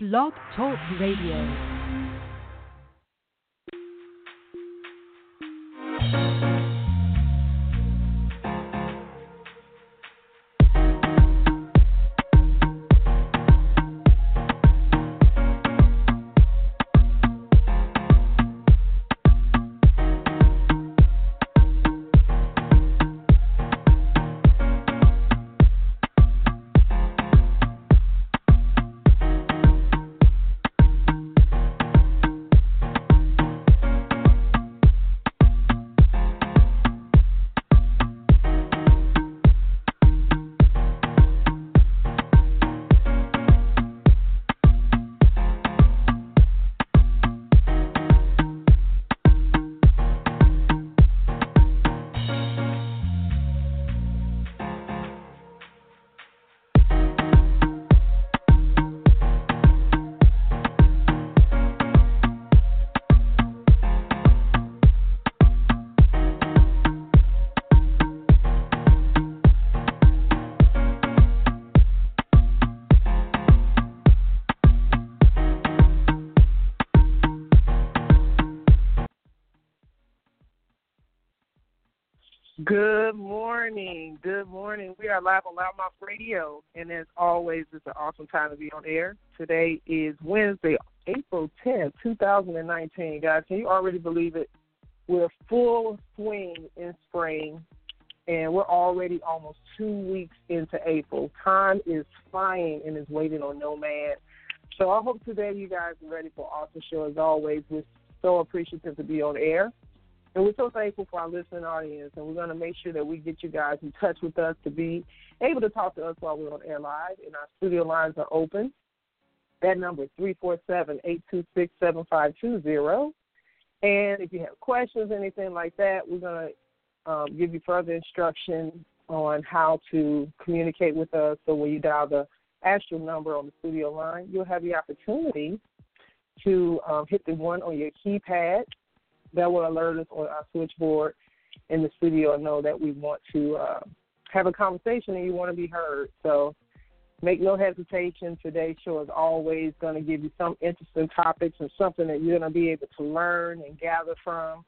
Blog Talk Radio. LouddMouth Radio, and as always, it's an awesome time to be on air. Today is Wednesday, April 10th, 2019. Guys, can you already believe it? We're full swing in spring, and we're already almost two weeks into April. Time is flying and is waiting on no man. So I hope today you guys are ready for awesome show. As always, we're so appreciative to be on air. And we're so thankful for our listening audience, and we're going to make sure that we get you guys in touch with us to be able to talk to us while we're on air live. And our studio lines are open. That number is 347 826 7520. And if you have questions, anything like that, we're going to um, give you further instruction on how to communicate with us. So when you dial the actual number on the studio line, you'll have the opportunity to um, hit the one on your keypad that will alert us on our switchboard in the studio and know that we want to uh, have a conversation and you want to be heard. So make no hesitation. Today's show is always going to give you some interesting topics and something that you're going to be able to learn and gather from.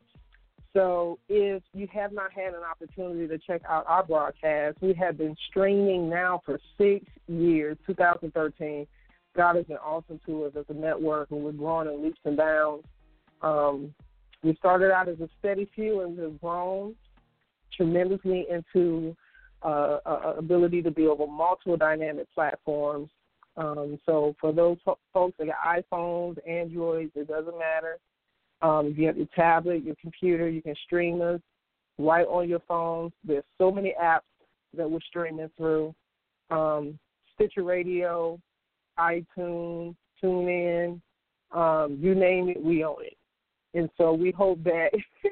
So if you have not had an opportunity to check out our broadcast, we have been streaming now for six years, 2013. God has been awesome to us as a network, and we're growing in leaps and bounds. Um, we started out as a steady few and have grown tremendously into uh, ability to be over multiple dynamic platforms. Um, so for those folks that got iPhones, Androids, it doesn't matter. Um, if you have your tablet, your computer, you can stream us right on your phones. There's so many apps that we're streaming through. Um, Stitcher Radio, iTunes, TuneIn, um, you name it, we own it. And so we hope that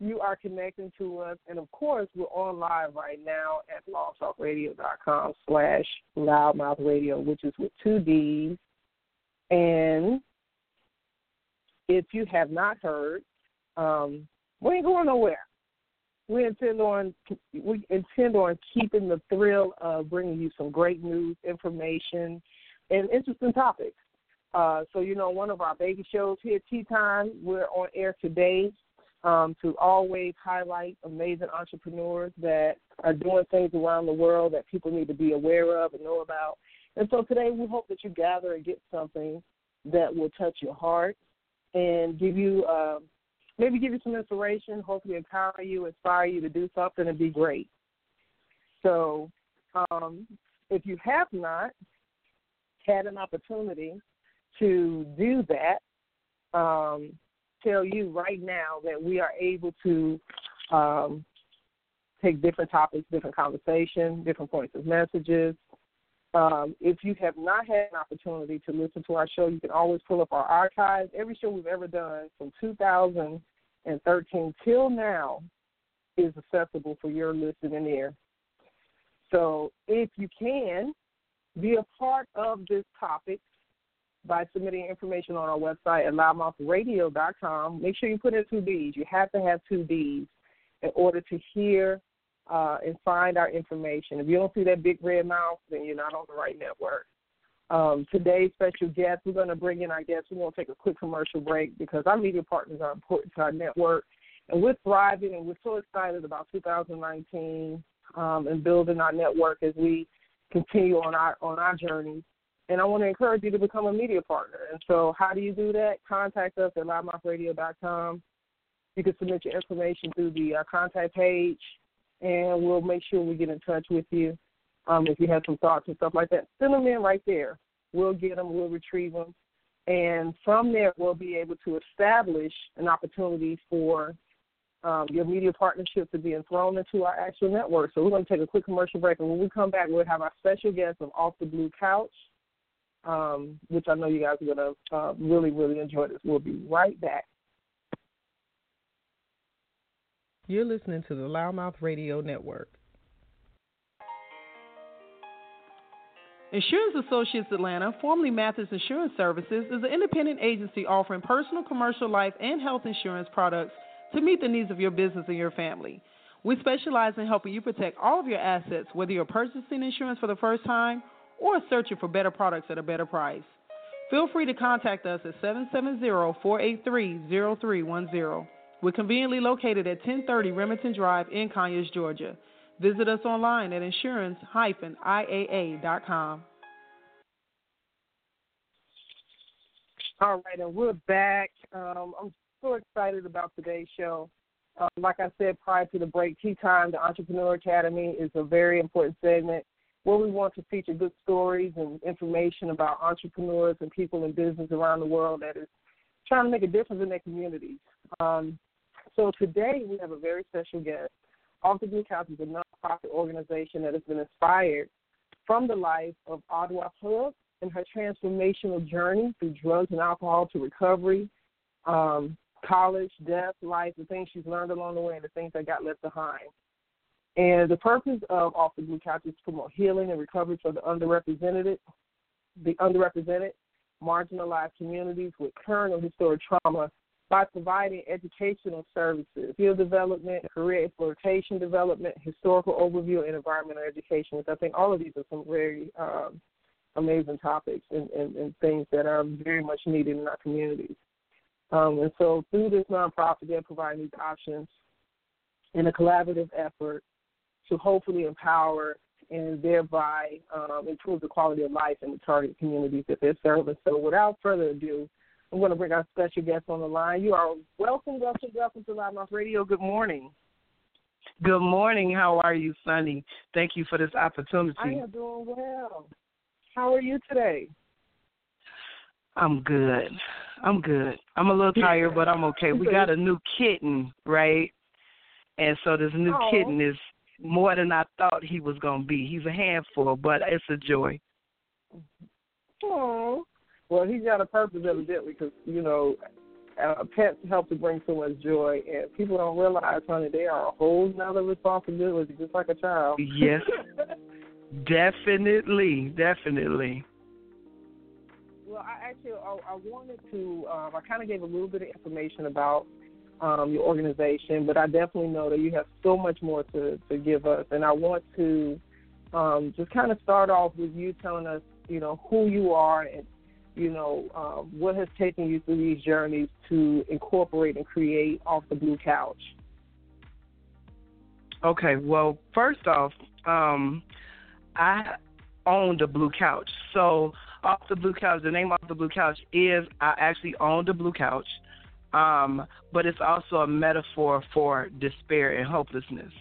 you are connecting to us. And of course, we're on live right now at blogtalkradio.com slash LouddMouth radio, which is with two D's. And if you have not heard, um, we ain't going nowhere. We intend on we intend on keeping the thrill of bringing you some great news, information, and interesting topics. Uh, so, you know, one of our baby shows here, Tea Time, we're on air today um, to always highlight amazing entrepreneurs that are doing things around the world that people need to be aware of and know about. And so today we hope that you gather and get something that will touch your heart and give you, uh, maybe give you some inspiration, hopefully empower you, inspire you to do something and be great. So um, if you have not had an opportunity to do that, um, tell you right now that we are able to um, take different topics, different conversations, different points of messages. Um, if you have not had an opportunity to listen to our show, you can always pull up our archives. Every show we've ever done from 2013 till now is accessible for your listening ear. So if you can, be a part of this topic by submitting information on our website at louddmouthradio.com. Make sure you put in two D's. You have to have two D's in order to hear uh, and find our information. If you don't see that big red mouth, then you're not on the right network. Um, today's special guest, we're going to bring in our guest. We're going to take a quick commercial break because our media partners are important to our network. And we're thriving and we're so excited about 2019 um, and building our network as we continue on our on our journey. And I want to encourage you to become a media partner. And so, how do you do that? Contact us at louddmouthradio.com. You can submit your information through the uh, contact page, and we'll make sure we get in touch with you. Um, if you have some thoughts and stuff like that, send them in right there. We'll get them, we'll retrieve them, and from there we'll be able to establish an opportunity for um, your media partnership to be enthroned into our actual network. So we're going to take a quick commercial break, and when we come back, we'll have our special guest of Off the Blue Couch, um, which I know you guys are going to uh, really, really enjoy this. We'll be right back. You're listening to the LouddMouth Radio Network. Insurance Associates Atlanta, formerly Mathis Insurance Services, is an independent agency offering personal, commercial, life, and health insurance products to meet the needs of your business and your family. We specialize in helping you protect all of your assets, whether you're purchasing insurance for the first time or searching for better products at a better price. Feel free to contact us at 770-483-0310. We're conveniently located at 1030 Remington Drive in Conyers, Georgia. Visit us online at insurance-iaa.com. All right, and we're back. Um, I'm so excited about today's show. Uh, like I said prior to the break, Tea Time, the Entrepreneur Academy, is a very important segment where we want to feature good stories and information about entrepreneurs and people in business around the world that is trying to make a difference in their communities. Um, so today we have a very special guest. The Blue Couch is a nonprofit organization that has been inspired from the life of Audua Hood and her transformational journey through drugs and alcohol to recovery, um, college, death, life, the things she's learned along the way, and the things that got left behind. And the purpose of Off the Blue Couch is to promote healing and recovery for the underrepresented, the underrepresented, marginalized communities with current or historic trauma by providing educational services, skill development, career exploitation development, historical overview, and environmental education, which I think all of these are some very um, amazing topics and, and, and, things that are very much needed in our communities. Um, and so through this nonprofit, they're providing these options in a collaborative effort to hopefully empower and thereby um, improve the quality of life in the target communities that they're serving. So without further ado, I'm going to bring our special guest on the line. You are welcome, welcome, welcome to LouddMouth Radio. Good morning. Good morning. How are you, Sonny? Thank you for this opportunity. I am doing well. How are you today? I'm good. I'm good. I'm a little tired, but I'm okay. We got a new kitten, right? And so this new Aww. kitten is more than I thought he was going to be. He's a handful, but it's a joy. Oh, well, he's got a purpose evidently because you know uh, pets help to bring so much joy, and people don't realize, honey, they are a whole nother responsibility, just like a child. Yes, definitely, definitely. Well, I actually I, I wanted to. Um, I kind of gave a little bit of information about um, your organization, but I definitely know that you have so much more to to give us, and I want to um, just kind of start off with you telling us, you know, who you are and you know, um, what has taken you through these journeys to incorporate and create Off the Blue Couch? Okay, well, first off, um, I own the Blue Couch. So, Off the Blue Couch, the name Off the Blue Couch is I actually own the Blue Couch, um, but it's also a metaphor for despair and hopelessness.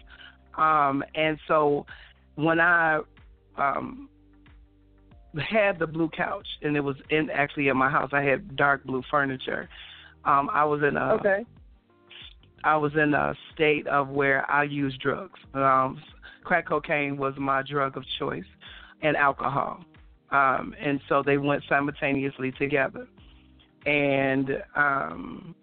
Um, and so, when I um, had the blue couch, and it was in actually in my house. I had dark blue furniture. Um, I was in a okay. I was in a state of where I used drugs. Um, crack cocaine was my drug of choice, and alcohol, um, and so they went simultaneously together. And um,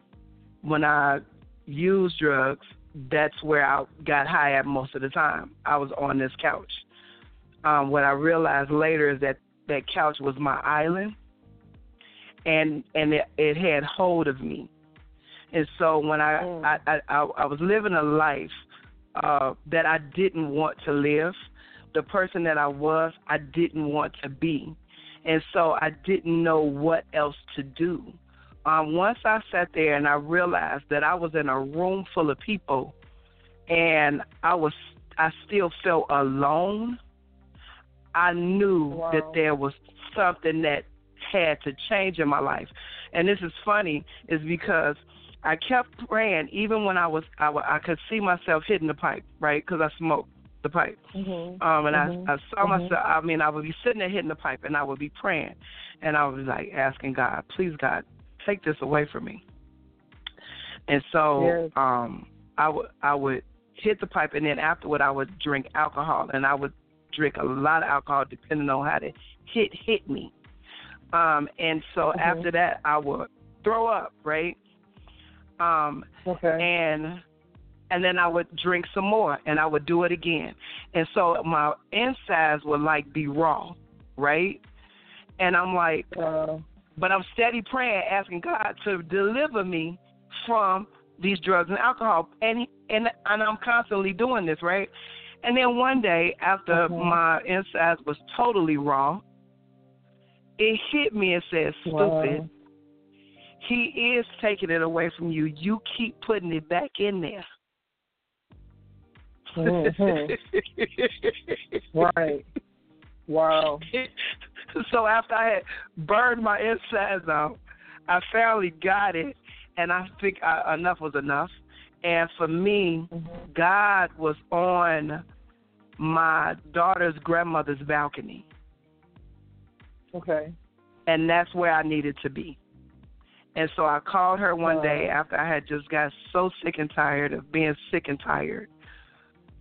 when I used drugs, that's where I got high at most of the time. I was on this couch. Um, what I realized later is that that couch was my island, and and it, it had hold of me. And so when I mm. I, I, I I was living a life uh, that I didn't want to live, the person that I was, I didn't want to be. And so I didn't know what else to do. Um, once I sat there and I realized that I was in a room full of people, and I was I still felt alone. I knew Wow. that there was something that had to change in my life. And this is funny, is because I kept praying even when I was I, I could see myself hitting the pipe, right? Because I smoked the pipe. Mhm. Um, and Mhm. I, I saw Mhm. myself. I mean, I would be sitting there hitting the pipe, and I would be praying, and I would be like asking God, "Please, God, take this away from me." And so, Yes. um, I would I would hit the pipe, and then afterward, I would drink alcohol, and I would drink a lot of alcohol, depending on how the hit hit me. Um, and so Mhm. after that, I would throw up, right? Um, Okay. and and then I would drink some more and I would do it again. And so my insides would like be raw, right? And I'm like, Uh, but I'm steady praying, asking God to deliver me from these drugs and alcohol. And and and I'm constantly doing this, right? And then one day after Mhm. my insides was totally raw, it hit me and said, Stupid. Wow. He is taking it away from you. You keep putting it back in there. Mhm. right. Wow. so after I had burned my insides out, I finally got it, and I think I, enough was enough. And for me, Mhm. God was on my daughter's grandmother's balcony, Okay. and that's where I needed to be. And so I called her one day after I had just got so sick and tired of being sick and tired.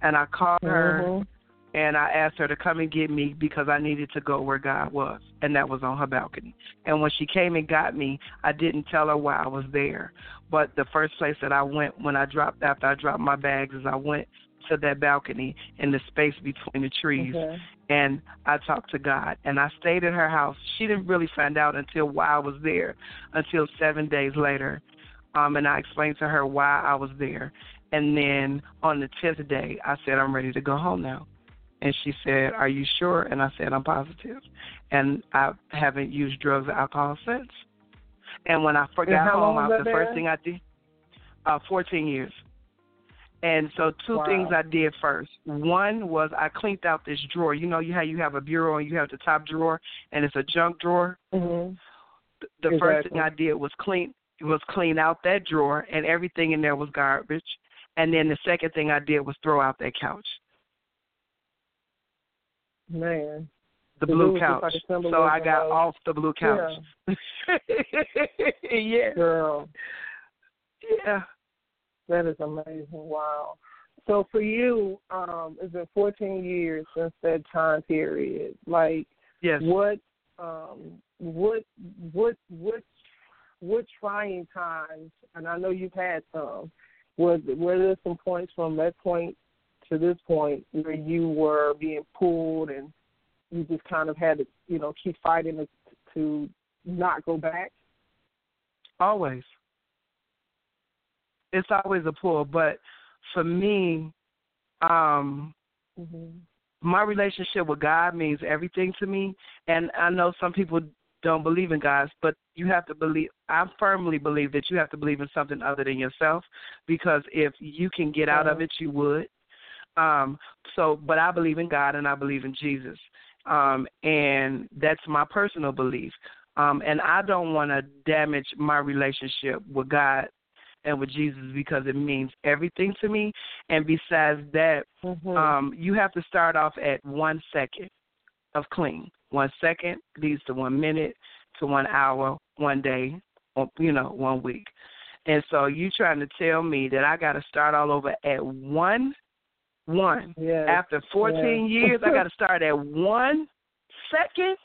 And I called her Mhm. and I asked her to come and get me because I needed to go where God was, and that was on her balcony. And when she came and got me, I didn't tell her why I was there. But the first place that I went when I dropped after I dropped my bags is I went to that balcony in the space between the trees Okay. and I talked to God and I stayed at her house. She didn't really find out until why I was there until seven days later. Um and I explained to her why I was there. And then on the tenth day I said, I'm ready to go home now. And she said, Are you sure? And I said, I'm positive. And I haven't used drugs or alcohol since. And when I long home, I, the first thing I did, uh, 14 years. And so two Wow. things I did first. One was I cleaned out this drawer. You know, you how you have a bureau and you have the top drawer, and it's a junk drawer. Mhm. The first thing I did was clean was clean out that drawer, and everything in there was garbage. And then the second thing I did was throw out that couch, Man. the blue couch. like so I got uh, off the blue couch. yeah. Girl, Yeah. that is amazing. Wow. So for you, um, it's been 14 years since that time period. Like, Yes. what, um, what, what, what, what trying times? And I know you've had some. Was were there some points from that point to this point where you were being pulled and you just kind of had to, you know, keep fighting to, to not go back? Always. It's always a pull, but for me, um, Mm-hmm. my relationship with God means everything to me. And I know some people don't believe in God, but you have to believe. I firmly believe that you have to believe in something other than yourself, because if you can get out of it, you would. Um, so, but I believe in God and I believe in Jesus, um, and that's my personal belief. Um, and I don't want to damage my relationship with God and with Jesus because it means everything to me. And besides that, Mm-hmm. um, you have to start off at one second of clean. One second leads to one minute, to one hour, one day, or you know, one week. And so you trying to tell me that I got to start all over at one, one. yes. After 14 Yeah. years, I got to start at one second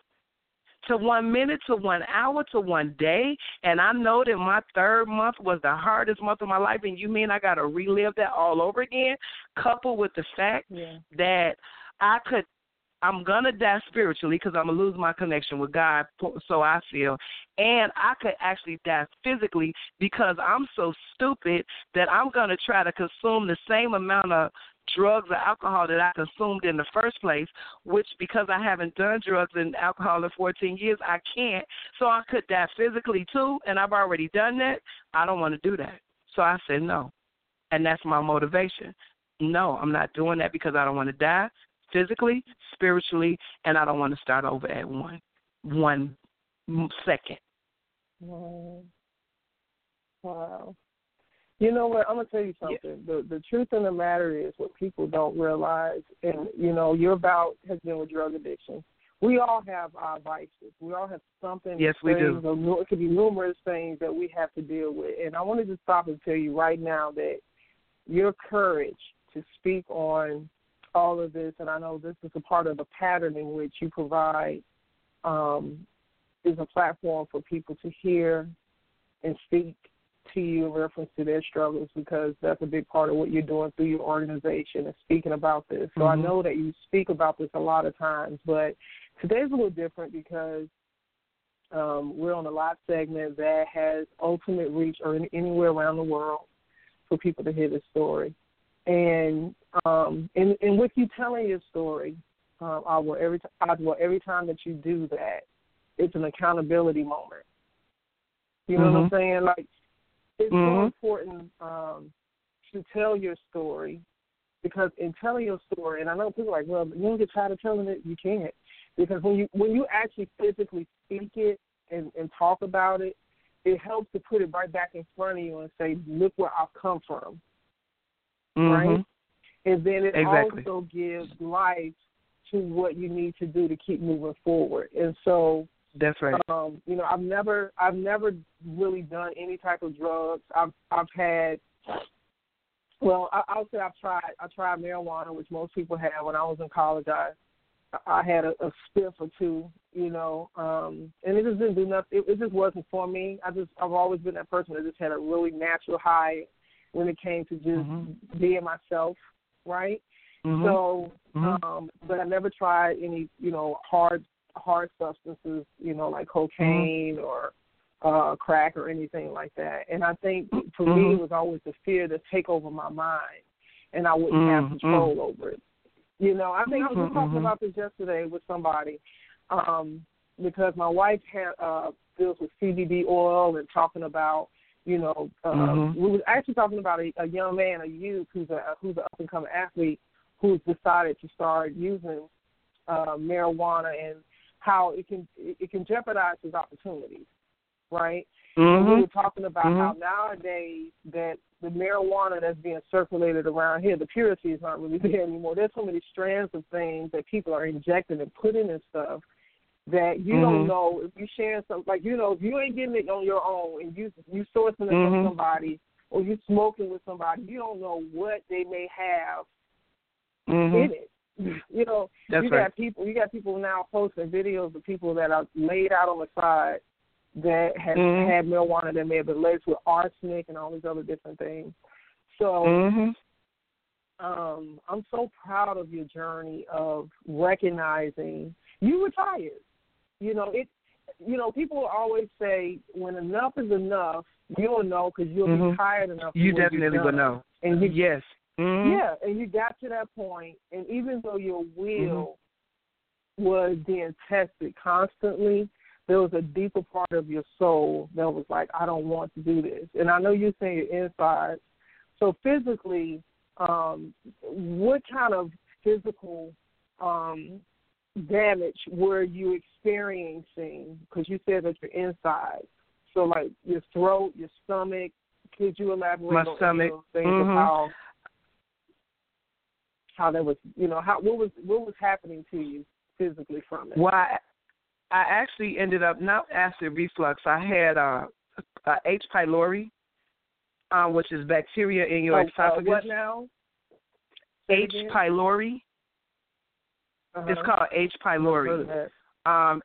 to one minute to one hour to one day. And I know that my third month was the hardest month of my life. And you mean I got to relive that all over again, coupled with the fact yeah. that I could. I'm gonna die spiritually because I'm gonna lose my connection with God. So I feel, and I could actually die physically because I'm so stupid that I'm gonna try to consume the same amount of drugs or alcohol that I consumed in the first place, which because I haven't done drugs and alcohol in 14 years, I can't. So I could die physically too, and I've already done that. I don't want to do that. So I said no. And that's my motivation. No, I'm not doing that because I don't want to die physically, spiritually, and I don't want to start over at one one second. Wow. Wow. You know what? I'm gonna tell you something. Yeah. The the truth of the matter is what people don't realize, and you know, your bout has been with drug addiction. We all have our vices. We all have something. Yes, we do. It could be numerous things that we have to deal with. And I wanted to stop and tell you right now that your courage to speak on all of this, and I know this is a part of the pattern in which you provide, um, is a platform for people to hear and speak to you in reference to their struggles because that's a big part of what you're doing through your organization and speaking about this. So mm-hmm. I know that you speak about this a lot of times, but today's a little different because um, we're on a live segment that has ultimate reach or in, anywhere around the world for people to hear this story. And um, and, and with you telling your story, uh, I will every t- I will every time that you do that, it's an accountability moment. You know mm-hmm. what I'm mm-hmm. saying? Like it's mm-hmm. so important um, to tell your story because in telling your story, and I know people are like, well, you don't get tired of telling it. You can't because when you when you actually physically speak it and, and talk about it, it helps to put it right back in front of you and say, look where I've come from, mm-hmm. right? And then it exactly. also gives life to what you need to do to keep moving forward. And so that's right. Um, you know, I've never I've never really done any type of drugs. I've I've had well, I, I'll say I've tried I tried marijuana, which most people have. When I was in college, I I had a, a spiff or two, you know, um, and it just didn't do nothing. It, it just wasn't for me. I just I've always been that person that just had a really natural high when it came to just mm-hmm. being myself, right? Mm-hmm. So, mm-hmm. um, but I never tried any, you know, hard hard substances, you know, like cocaine mm-hmm. or uh crack or anything like that. And I think for mm-hmm. me it was always the fear to take over my mind and I wouldn't mm-hmm. have control over it. You know, I think I was just talking Mm-hmm. about this yesterday with somebody, um, because my wife had uh deals with CBD oil and talking about you know, uh, Mm-hmm. we were actually talking about a, a young man, a youth who's a who's an up and coming athlete who's decided to start using uh, marijuana and how it can it can jeopardize his opportunities, right? Mm-hmm. And we were talking about mm-hmm. how nowadays that the marijuana that's being circulated around here, the purity is not really there anymore. There's so many strands of things that people are injecting and putting in stuff that you mm-hmm. don't know if you share some like you know if you ain't getting it on your own and you you sourcing it mm-hmm. from somebody or you smoking with somebody, you don't know what they may have mm-hmm. in it. You know, That's you right. got people you got people now posting videos of people that are laid out on the side that have Mhm. had marijuana that may have been laced with arsenic and all these other different things. So Mhm. um, I'm so proud of your journey of recognizing you retired. You know, it. You know, people will always say when enough is enough, you'll know because you'll Mhm. be tired enough. You definitely will know. And you, Yes. Mhm. yeah, and you got to that point, and even though your will Mm-hmm. was being tested constantly, there was a deeper part of your soul that was like, I don't want to do this. And I know you're saying your inside. So physically, um, what kind of physical um, damage were you experiencing? Because you said that your inside. So like your throat, your stomach. Could you elaborate My on stomach. those things Mhm. how how that was? You know, how what was what was happening to you physically from it? Well, I, I actually ended up not acid reflux. I had uh, uh, H. pylori, uh, which is bacteria in your Oh, uh, esophagus. what now? H. pylori. Uh-huh. It's called H. Pylori. Um,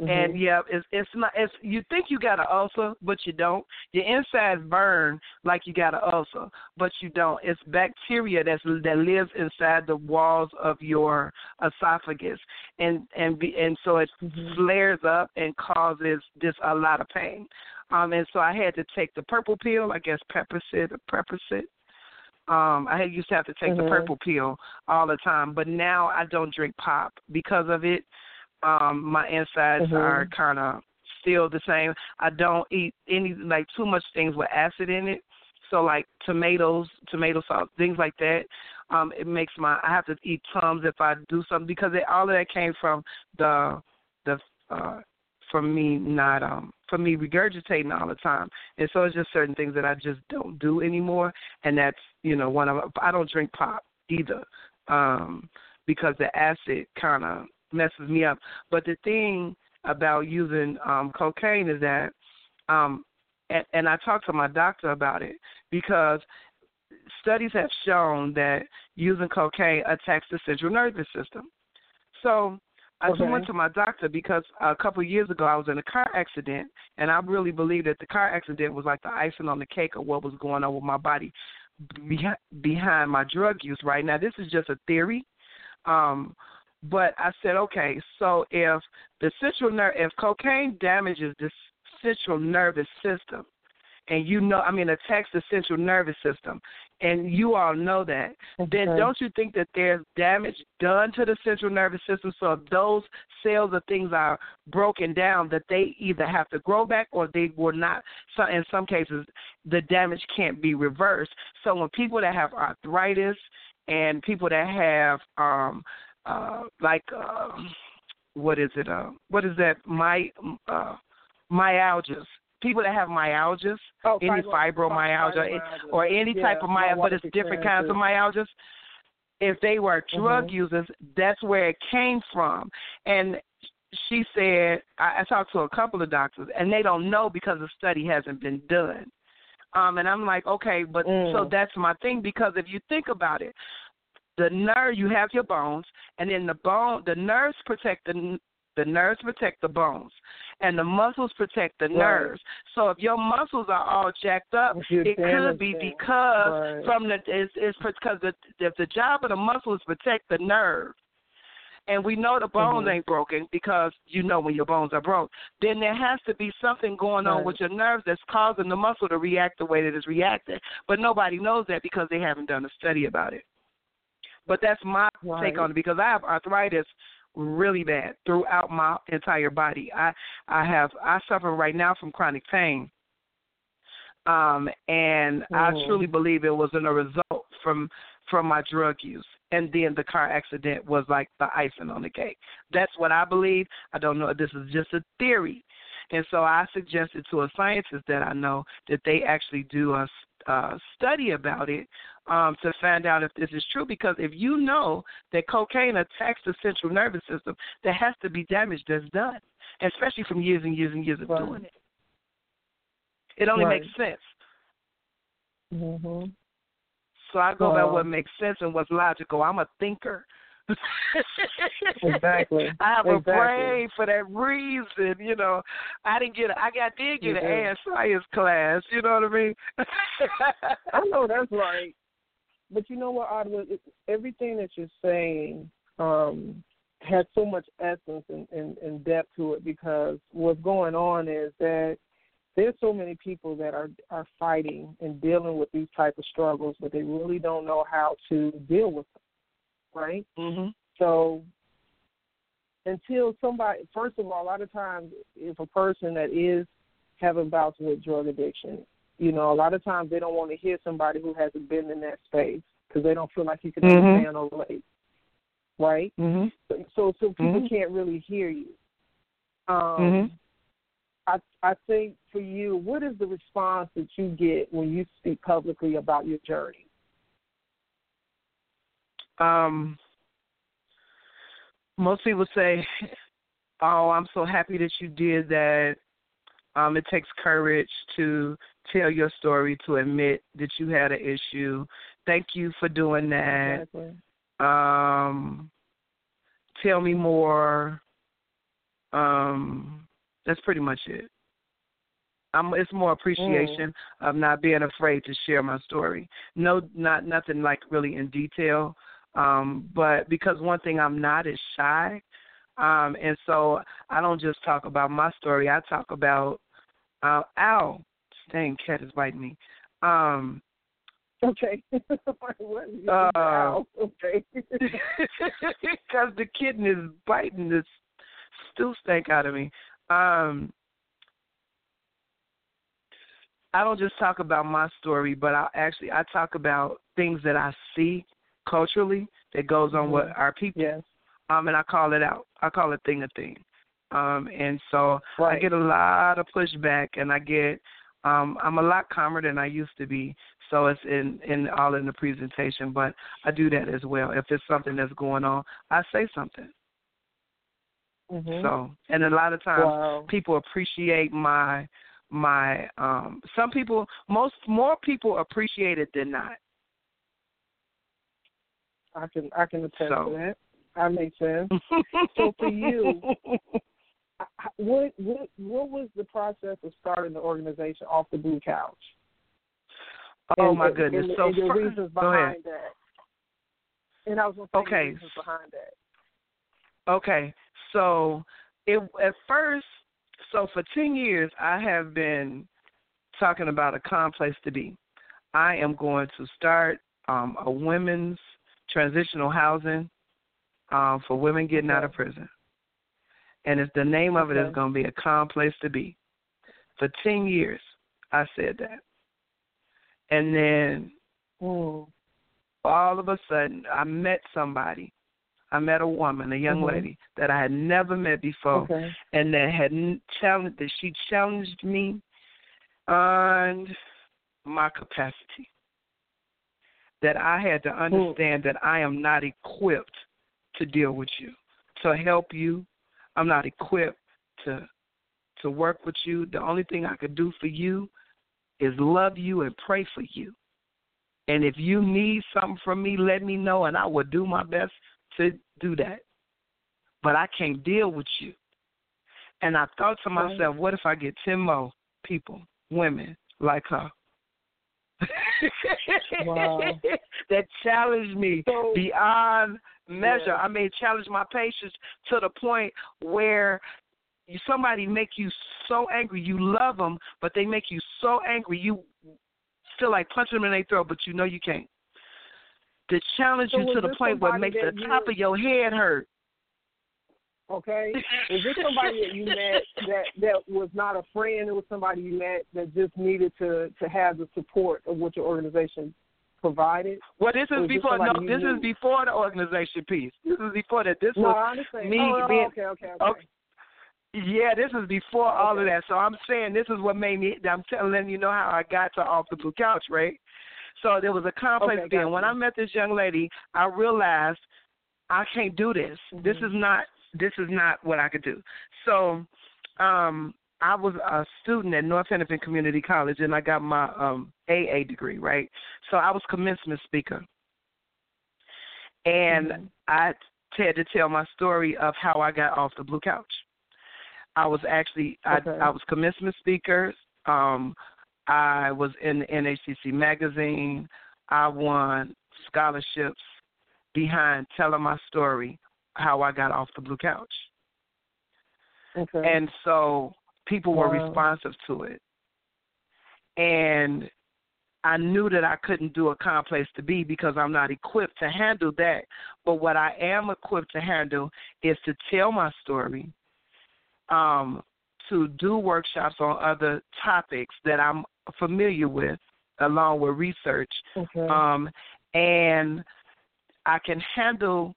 Mhm. And yeah, it's it's not. It's you think you got an ulcer, but you don't. Your insides burn like you got an ulcer, but you don't. It's bacteria that's that lives inside the walls of your esophagus, and and be, and so it Mhm. flares up and causes just a lot of pain. Um, and so I had to take the purple pill, I guess or Prevacid. Um, I used to have to take mm-hmm. the purple pill all the time, but now I don't drink pop because of it. Um, my insides mm-hmm. are kind of still the same. I don't eat any like too much things with acid in it. So like tomatoes, tomato sauce, things like that. Um, it makes my I have to eat Tums if I do something because it, all of that came from the the uh from me not um for me regurgitating all the time. And so it's just certain things that I just don't do anymore and that's, you know, one of I don't drink pop either. Um because the acid kinda messes me up. But the thing about using um cocaine is that um and, and I talked to my doctor about it because studies have shown that using cocaine attacks the central nervous system. So I okay. went to my doctor because a couple of years ago I was in a car accident, and I really believe that the car accident was like the icing on the cake of what was going on with my body behind, behind my drug use. Right now, this is just a theory, um, but I said, okay, so if the central nerve, if cocaine damages the central nervous system, and you know, I mean, attacks the central nervous system, and you all know that, okay. then don't you think that there's damage done to the central nervous system? So if those cells or things are broken down, that they either have to grow back or they will not. So in some cases, the damage can't be reversed. So when people that have arthritis and people that have um uh like uh what is it uh what is that my uh myalgias people that have myalgias, oh, any fibromyalgia, fibromyalgia, or any yeah, type of myalgia, but it's different kinds of myalgias. If they were drug mm-hmm. users, that's where it came from. And she said, I, I talked to a couple of doctors, and they don't know because the study hasn't been done. Um, and I'm like, okay, but mm. so that's my thing because if you think about it, the nerve you have your bones, and then the bone, the nerves protect the the nerves protect the bones, and the muscles protect the right. nerves. So if your muscles are all jacked up, it could be because right. from the it's, it's because the if the job of the muscle is protect the nerve, and we know the bones mm-hmm. ain't broken because you know when your bones are broke, then there has to be something going on with your nerves that's causing the muscle to react the way that it's reacting. But nobody knows that because they haven't done a study about it. But that's my right. take on it because I have arthritis really bad throughout my entire body. I I have I suffer right now from chronic pain. Um and mm. I truly believe it was in a result from from my drug use. And then the car accident was like the icing on the cake. That's what I believe. I don't know. If this is just a theory. And so I suggested to a scientist that I know that they actually do a uh, study about it um, to find out if this is true. Because if you know that cocaine attacks the central nervous system, there has to be damage that's done, especially from years and years and years of right. doing it. It only right. makes sense. Mm-hmm. So I go by what makes sense and what's logical. I'm a thinker. Exactly. I have exactly. a brain for that reason, you know. I didn't get a, I got did get an A in science class, you know what I mean? I know that's right. But you know what, Audua, everything that you're saying um has so much essence and, and, and depth to it because what's going on is that there's so many people that are are fighting and dealing with these type of struggles, but they really don't know how to deal with them right? Mm-hmm. So until somebody, first of all, a lot of times, if a person that is having bouts with drug addiction, you know, a lot of times they don't want to hear somebody who hasn't been in that space because they don't feel like you can mm-hmm. understand or relate, right? Mm-hmm. So, so, so people mm-hmm. can't really hear you. Um, mm-hmm. I I think for you, what is the response that you get when you speak publicly about your journey? Um most people say oh i'm so happy that you did that um it takes courage to tell your story to admit that you had an issue thank you for doing that exactly. um tell me more um that's pretty much it I'm, it's more appreciation mm. of not being afraid to share my story. No, not nothing like really in detail, um, but because one thing I'm not is shy. Um, and so I don't just talk about my story. I talk about uh ow, dang cat is biting me. Um Okay. uh, okay. Because the kitten is biting the stew stank out of me. Um, I don't just talk about my story, but I actually I talk about things that I see culturally that goes on mm-hmm. with our people. Yes. Um, and I call it out. I call it thing a thing. Um, and so right. I get a lot of pushback, and I get um, I'm a lot calmer than I used to be. So it's in in all in the presentation, but I do that as well. If it's something that's going on, I say something. Mm-hmm. So, and a lot of times wow. people appreciate my my um some people most more people appreciate it than not. I can I can attest so. to that. That makes sense. so for you, what what what was the process of starting the organization off the blue couch? Oh and, my goodness! And, so and the first, reasons behind that. And I was going to okay. the reasons behind that. Okay, so it at first, so for ten years I have been talking about a calm place to be. I am going to start um, a women's transitional housing um, for women getting out of prison and it's the name of it is going to be a calm place to be. For ten years, I said that, and then mm. all of a sudden, I met somebody. I met a woman, a young mm-hmm. lady that I had never met before, okay. and that had challenged that she challenged me on my capacity. That I had to understand mm. that I am not equipped to deal with you, to help you, I'm not equipped to to work with you. The only thing I could do for you is love you and pray for you. And if you need something from me, let me know and I will do my best to do that. But I can't deal with you. And I thought to myself, what if I get 10 more people, women like her? Wow. that challenge me so, beyond measure. Yeah. I may challenge my patience to the point where somebody make you so angry, you love them, but they make you so angry, you feel like punching them in their throat, but you know you can't. They challenge so you to the point where it makes the top of your head hurt. Okay, is this somebody that you met that that was not a friend? It was somebody you met that just needed to to have the support of what your organization provided? Well, this is before. no, this knew? is before the organization piece. This is before that. This no, was me oh, being. okay, okay, okay. okay. Yeah, this is before okay. all of that. So I'm saying this is what made me. I'm telling you know how I got to off the blue couch, right? So there was a complex okay, being. When I met this young lady, I realized I can't do this. Mm-hmm. This is not. This is not what I could do. So, um, I was a student at North Hennepin Community College, and I got my um, AA degree, right? So I was commencement speaker, and mm-hmm. I had to tell my story of how I got off the blue couch. I was actually okay. I, I was commencement speaker. Um, I was in the NHCC magazine. I won scholarships behind telling my story, how I got off the blue couch. Okay. And so people were wow. responsive to it. And I knew that I couldn't do a calm place to be because I'm not equipped to handle that. But what I am equipped to handle is to tell my story, um, to do workshops on other topics that I'm familiar with, along with research. Okay. Um, and I can handle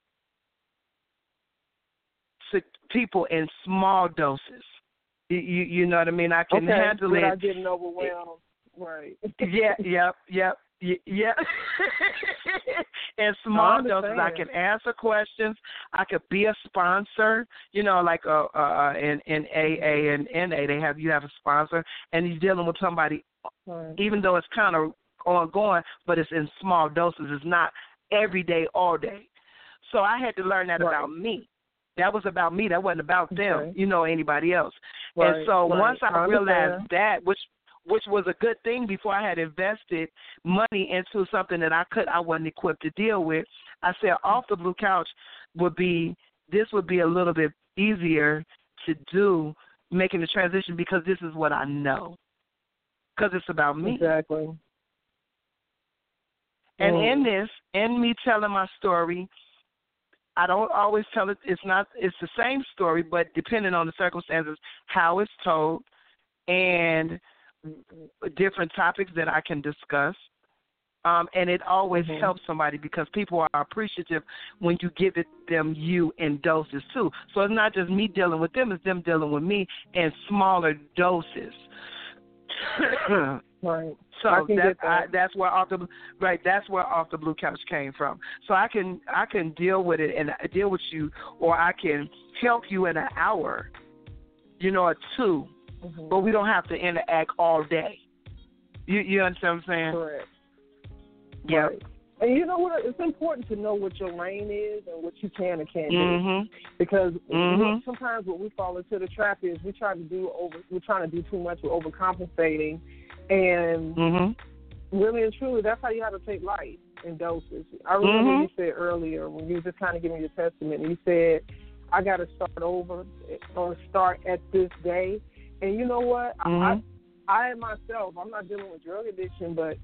people in small doses. You, you know what I mean? I can okay, handle it. I getting overwhelmed. Right. yeah, yep, yep. Yeah, in small doses, I can answer questions. I could be a sponsor. You know, like uh, uh, in in AA and NA, they have you have a sponsor, and you're dealing with somebody, right. even though it's kind of ongoing, but it's in small doses. It's not every day, all day. So I had to learn that right. about me. That was about me. That wasn't about them, you know, anybody else. Right, and so right. once I, I realized that, which which was a good thing before I had invested money into something that I could I wasn't equipped to deal with, I said off the blue couch would be this would be a little bit easier to do making the transition because this is what I know. Because it's about me. Exactly. And Mm. in this, in me telling my story, I don't always tell it. It's not. It's the same story, but depending on the circumstances, how it's told, and different topics that I can discuss. Um, and it always Mhm. helps somebody because people are appreciative when you give it them you in doses too. So it's not just me dealing with them; it's them dealing with me in smaller doses. Right. So I that. I, that's where off the right. That's where off the blue couch came from. So I can I can deal with it and deal with you, or I can help you in an hour, you know, or two. Mhm. But we don't have to interact all day. You you understand what I'm saying? Correct. Yeah. Right. And you know what? It's important to know what your lane is and what you can and can't do. Mhm. Because Mhm. sometimes what we fall into the trap is we try to do over. We're trying to do too much. We're overcompensating, and Mhm. really and truly, that's how you have to take life in doses. I remember Mhm. you said earlier when you were just kind of giving your testament. You said, "I got to start over or start at this day." And you know what? Mhm. I, I myself, I'm not dealing with drug addiction, but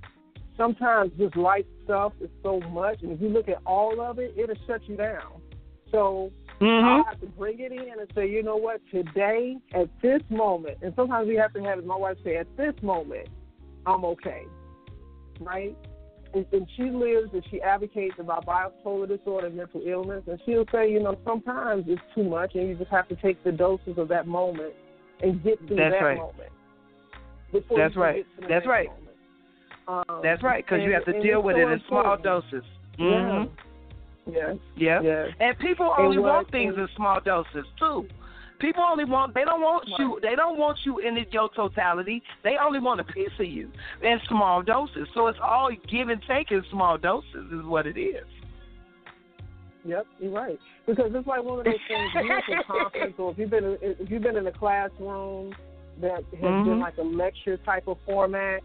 sometimes just life stuff is so much, and if you look at all of it, it'll shut you down. So I Mhm. have to bring it in and say, you know what, today, at this moment, and sometimes we have to have, as my wife say, at this moment, I'm okay, right? And, and she lives and she advocates about bipolar disorder and mental illness, and she'll say, you know, sometimes it's too much, and you just have to take the doses of that moment and get through That's that right. moment. Before That's right. get to the That's right. Um, That's right. Because you have to deal with so it in small doses. Yeah. Mhm. Yes. Yep. Yes. And people only want things in small doses too. People only want they don't want you they don't want you in your totality. They only want a piece of you in small doses. So it's all give and take in small doses is what it is. Yep, you're right. Because it's like one of those things. You're at a conference, or if you've been in, if you've been in a classroom that has Mhm. been like a lecture type of format,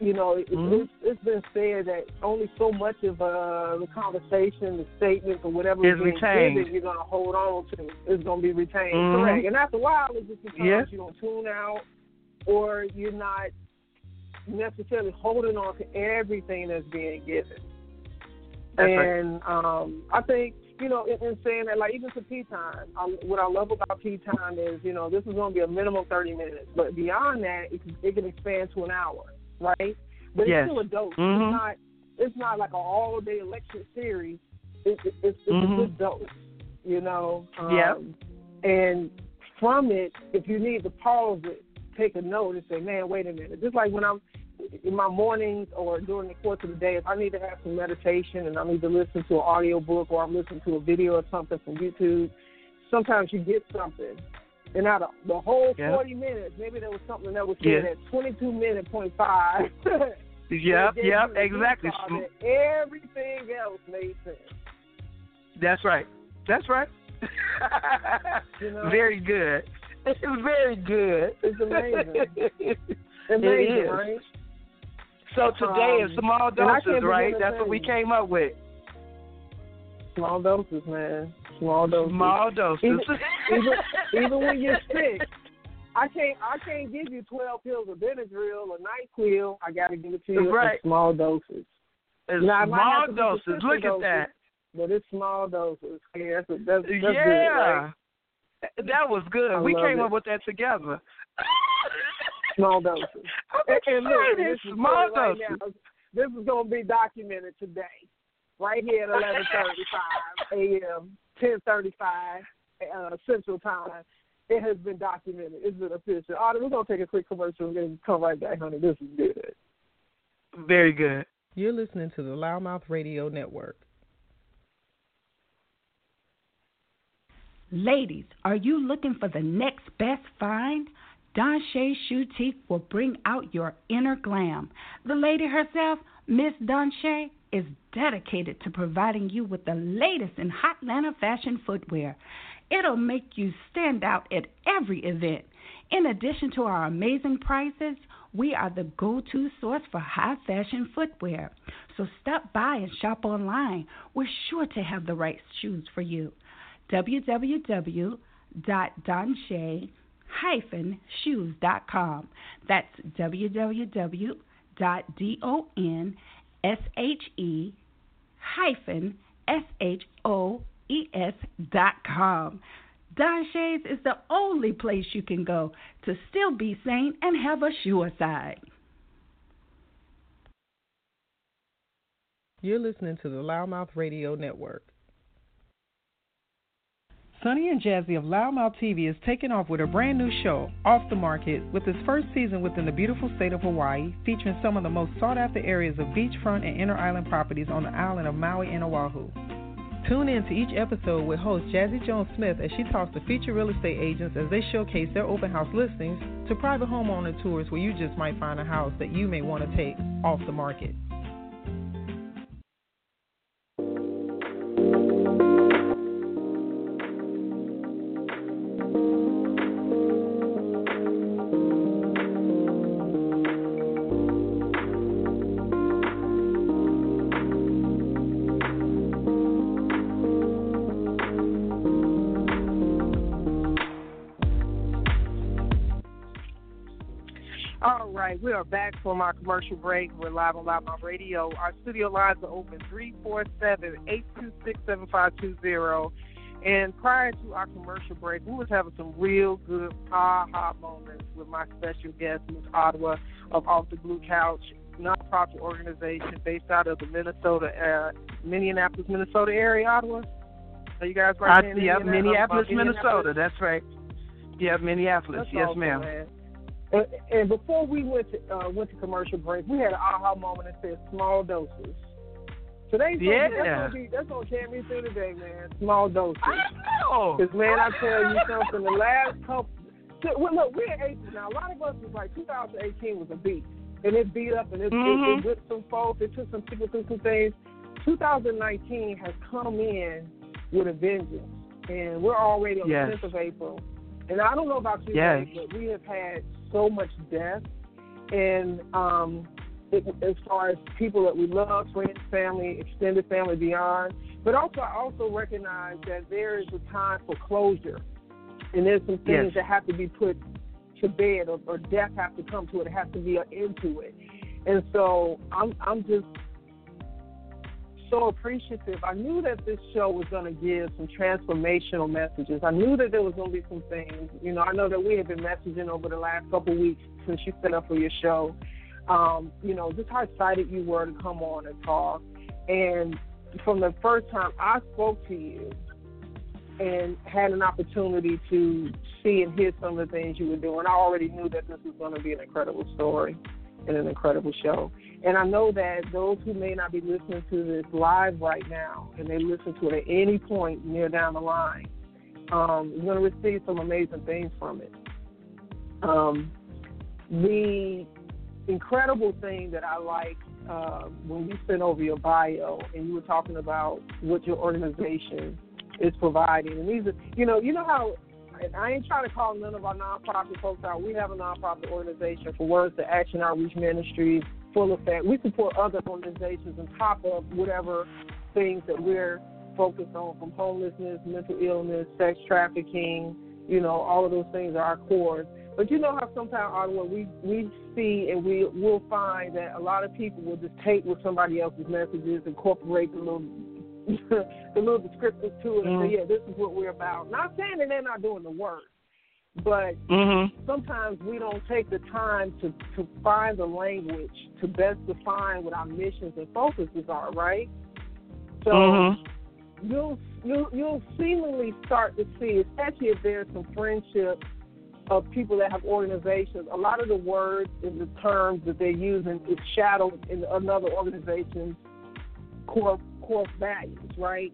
you know, it, Mhm. it's, it's been said that only so much of uh, the conversation, the statements, or whatever Is being retained. given, you're going to hold on to is going to be retained. Mhm. Correct. And after a while, it just becomes Yeah. you don't tune out, or you're not necessarily holding on to everything that's being given. That's right. and um, I think you know, in, in saying that, like even to tea time, I, what I love about tea time is you know this is going to be a minimum thirty minutes, but beyond that, it can, it can expand to an hour, right? But Yes. it's still a dose. Mhm. It's not. It's not like an all day lecture series. It, it, it's it's Mhm. a good dose, you know. Um, Yep. And from it, if you need to pause it, take a note and say, "Man, wait a minute." Just like when I'm in my mornings or during the course of the day, if I need to have some meditation and I need to listen to an audio book or I'm listening to a video or something from YouTube, sometimes you get something. And out of the whole Yeah. 40 minutes, maybe there was something that was said Yeah. at 22 minute point five. Yep, yep, exactly. Everything else made sense. That's right. That's right. You know? Very good. Very good. It's amazing. It Amazing, is. right? So today Um, is small doses, right? That's what we came up with. Small doses, man. Small doses. Small doses. Even, even, even when you're sick, I can't I can't give you twelve pills of Benadryl or Nyquil. I got to give it to you Right. in small doses. It's Now, small have to be doses. Look at doses, that. But it's small doses. Yeah, that's, that's, that's good, right? That was good. I we came it. up with that together. Small doses. I'm And, and look, excited. this is Small right doses. now, this is going to be documented today, right here at eleven thirty-five a.m., ten thirty-five uh, Central Time. It has been documented. It's been official. All right, we're going to take a quick commercial and come right back, honey. This is good. Very good. You're listening to the LouddMouth Radio Network. Ladies, are you looking for the next best find? Don Shea Shoutique will bring out your inner glam. The lady herself, Miss Don Shea, is dedicated to providing you with the latest in hot fashion footwear. It'll make you stand out at every event. In addition to our amazing prices, we are the go to source for high fashion footwear. So stop by and shop online. We're sure to have the right shoes for you www.donshay-shoes.com. That's S H E hyphen S H O E S dot com. Don Shay's is the only place you can go to still be sane and have a sure side. You're listening to the LouddMouth Radio Network. Sonny and Jazzy of LouddMouth TV is taking off with a brand new show, Off the Market, with its first season within the beautiful state of Hawaii, featuring some of the most sought after areas of beachfront and inner island properties on the island of Maui and Oahu. Tune in to each episode with host Jazzy Jones Smith as she talks to featured real estate agents as they showcase their open house listings to private homeowner tours where you just might find a house that you may want to take off the market. Are back from our commercial break. We're live on Loud Radio. Our studio lines are open 347-826-7520. And prior to our commercial break, we was having some real good aha moments with my special guest, Ms. Audua of Off the Blue Couch, nonprofit organization based out of the Minnesota, uh, Minneapolis, Minnesota area. Audua. Are you guys right? Uh, yep, Minneapolis, Minnesota. That's right. Yep, Minneapolis. That's yes, awesome, ma'am. Man. And, and before we went to uh, went to commercial break, we had an aha moment that said small doses. Today's yeah. that's gonna be that's gonna carry me through today, man. Small doses. I know. Because man, I tell you something. The last couple, well, look, we're April now. A lot of us was like 2018 was a beat, and it beat up and it, mm-hmm. it, it whipped some folks. It took some people through some things. 2019 has come in with a vengeance, and we're already on yes. the 10th of April. And I don't know about you yes. guys, but we have had so much death, and um, it, as far as people that we love, friends, family, extended family, beyond. But also, I also recognize that there is a time for closure, and there's some things yes. that have to be put to bed, or, or death has to come to it. It has to be an end to it. And so I'm I'm just so appreciative. I knew that this show was going to give some transformational messages. I knew that there was going to be some things. You know, I know that we have been messaging over the last couple of weeks since you set up for your show. Um, you know, just how excited you were to come on and talk. And from the first time I spoke to you and had an opportunity to see and hear some of the things you were doing, I already knew that this was going to be an incredible story and an incredible show. And I know that those who may not be listening to this live right now, and they listen to it at any point near down the line, um, is going to receive some amazing things from it. Um, the incredible thing that I like uh, when you sent over your bio and you were talking about what your organization is providing, and these are, you know, you know how and I ain't trying to call none of our nonprofit folks out. We have a nonprofit organization for Words to Action Outreach Ministries, full effect. We support other organizations on top of whatever things that we're focused on, from homelessness, mental illness, sex trafficking. You know, all of those things are our cores. But you know how sometimes, Audua, we we see and we will find that a lot of people will just take what somebody else's messages, incorporate the little the little descriptors to it, and mm-hmm. say, yeah, this is what we're about. Not saying that they're not doing the work, but mm-hmm. sometimes we don't take the time to to find the language to best define what our missions and focuses are, right? So mm-hmm. you'll you'll you'll seemingly start to see, especially if there's some friendship of people that have organizations. A lot of the words and the terms that they're using is shadowed in another organization's core core values, right?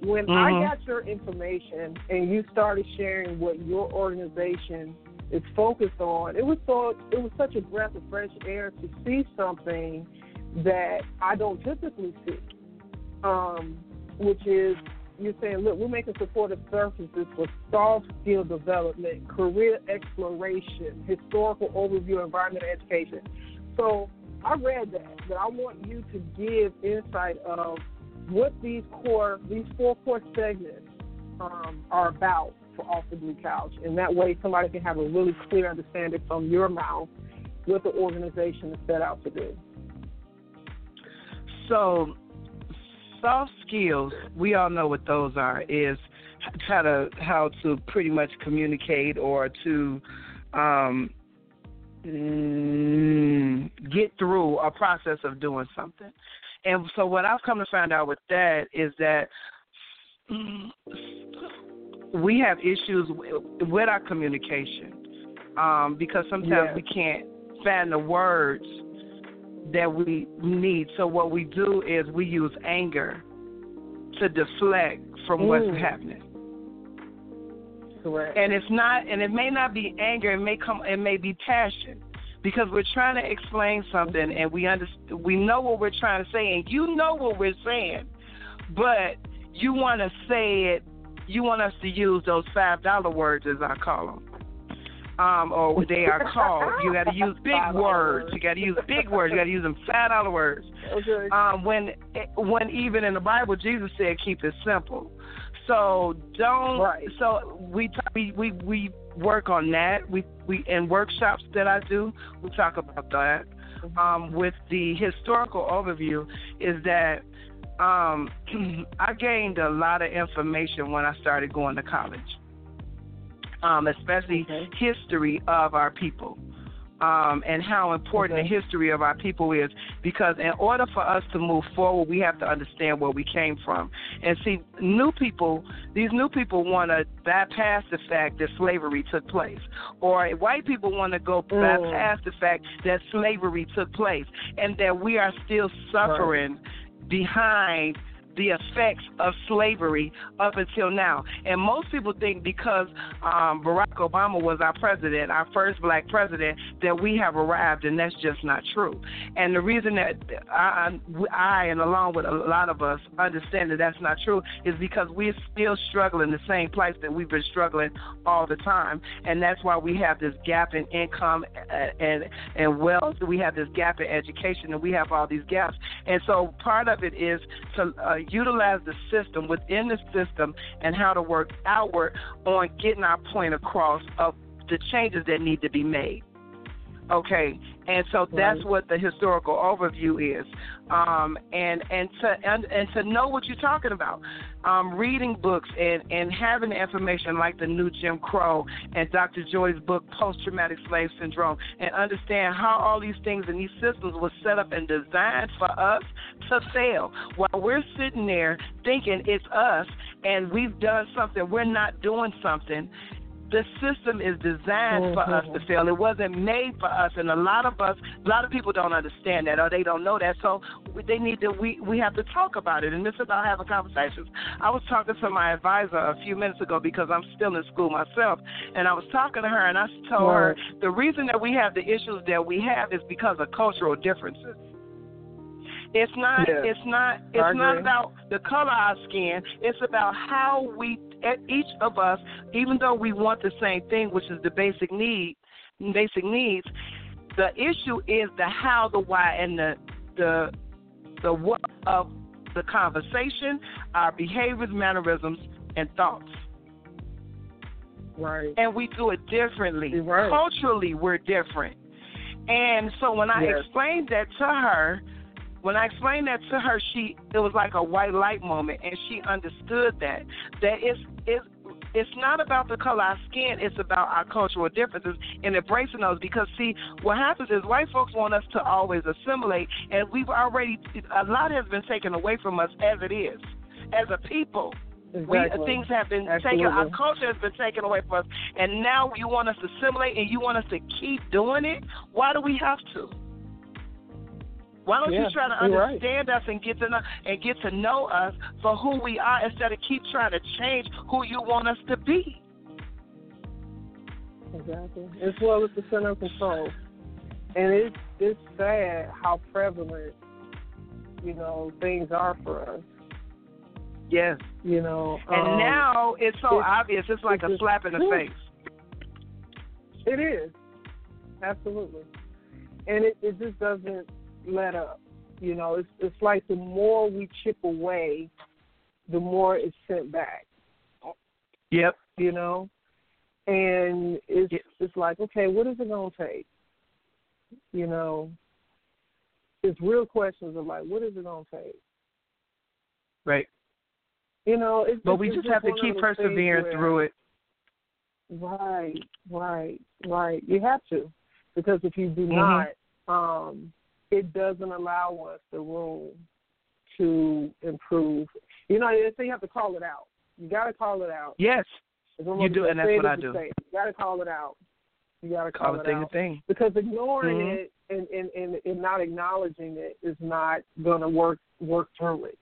When mm-hmm. I got your information and you started sharing what your organization is focused on, it was so it was such a breath of fresh air to see something that I don't typically see, um, which is you're saying, look, we're making supportive services for soft skill development, career exploration, historical overview, environmental education. So I read that, but I want you to give insight of what these core, these four core segments um, are about for Off the Blue Couch, and that way somebody can have a really clear understanding from your mouth what the organization is set out to do. So, soft skills, we all know what those are. Is how to how to pretty much communicate or to um, mm, get through a process of doing something. And so, what I've come to find out with that is that mm, we have issues with our communication um, because sometimes yes. we can't find the words that we need. So what we do is we use anger to deflect from what's Mm. happening. Correct. And it's not and it may not be anger, it may come it may be passion. Because we're trying to explain something and we under, we know what we're trying to say and you know what we're saying. But you want to say it you want us to use those five dollar words as I call them. Um, or what they are called. You got to use big words. words. You got to use big words. You got to use them five dollar words. okay. Um, when when even in the Bible Jesus said keep it simple. So don't. Right. So we we we we work on that. We we in workshops that I do, we talk about that. Um, with the historical overview, is that um, I gained a lot of information when I started going to college, um, especially Okay. history of our people. Um, and how important Okay. the history of our people is because in order for us to move forward we have to understand where we came from and see new people these new people want to bypass the fact that slavery took place or white people want to go Mm. bypass the fact that slavery took place and that we are still suffering behind the effects of slavery up until now. And most people think because um, Barack Obama was our president, our first black president, that we have arrived, and that's just not true. And the reason that I, I and along with a lot of us understand that that's not true is because we're still struggling the same place that we've been struggling all the time, and that's why we have this gap in income and and, and wealth. We have this gap in education, and we have all these gaps. And so part of it is to uh, utilize the system within the system and how to work outward on getting our point across of the changes that need to be made. Okay, and so that's what the historical overview is, um, and and to and, and to know what you're talking about, um, reading books and and having the information like the new Jim Crow and Dr. Joy's book Post Traumatic Slave Syndrome, and understand how all these things and these systems were set up and designed for us to fail. While we're sitting there thinking it's us and we've done something, we're not doing something the system is designed for us to mm-hmm. fail. It wasn't made for us, and a lot of us, a lot of people don't understand that or they don't know that. So they need to. We we have to talk about it, and it's about having conversations. I was talking to my advisor a few minutes ago because I'm still in school myself, and I was talking to her, and I told her the reason that we have the issues that we have is because of cultural differences. It's not. Yes. It's not. It's not about the color of our skin. It's about how we, each of us, even though we want the same thing, which is the basic need, basic needs. The issue is the how, the why, and the the the what of the conversation, our behaviors, mannerisms, and thoughts. Right. And we do it differently. Right. Culturally, we're different. And so when I Yes. explained that to her, when I explained that to her, she it was like a white light moment, and she understood that that it's it's it's not about the color of our skin; it's about our cultural differences and embracing those. Because see, what happens is white folks want us to always assimilate, and we've already a lot has been taken away from us as it is, as a people. We Exactly. things have been Absolutely. taken. Our culture has been taken away from us, and now you want us to assimilate, and you want us to keep doing it. Why do we have to? Why don't Yeah, you try to you're right. understand us and get to know and get to know us for who we are instead of keep trying to change who you want us to be? Exactly. As well as the center of control. And it's it's sad how prevalent, you know, things are for us. Yes. You know. And um, now it's so it's- obvious. It's like a slap in the yeah. face. It is. Absolutely. And it, it just doesn't let up. You know, it's it's like the more we chip away, the more it's sent back. Yep. You know? And it's Yeah. it's like, okay, what is it gonna take? You know. it's real questions of like, what is it gonna take? Right. You know, it's but just, we it's just have to keep persevering where, through it. Right, right, right. You have to, because if you do mm-hmm. not, um, it doesn't allow us the room to improve. You know, so you have to call it out. You got to call it out. Yes, you do, and that's what I do. You got to call it out. You got to call, call it thing to thing. Because ignoring mm-hmm. it and, and, and, and not acknowledging it is not going to work work through it.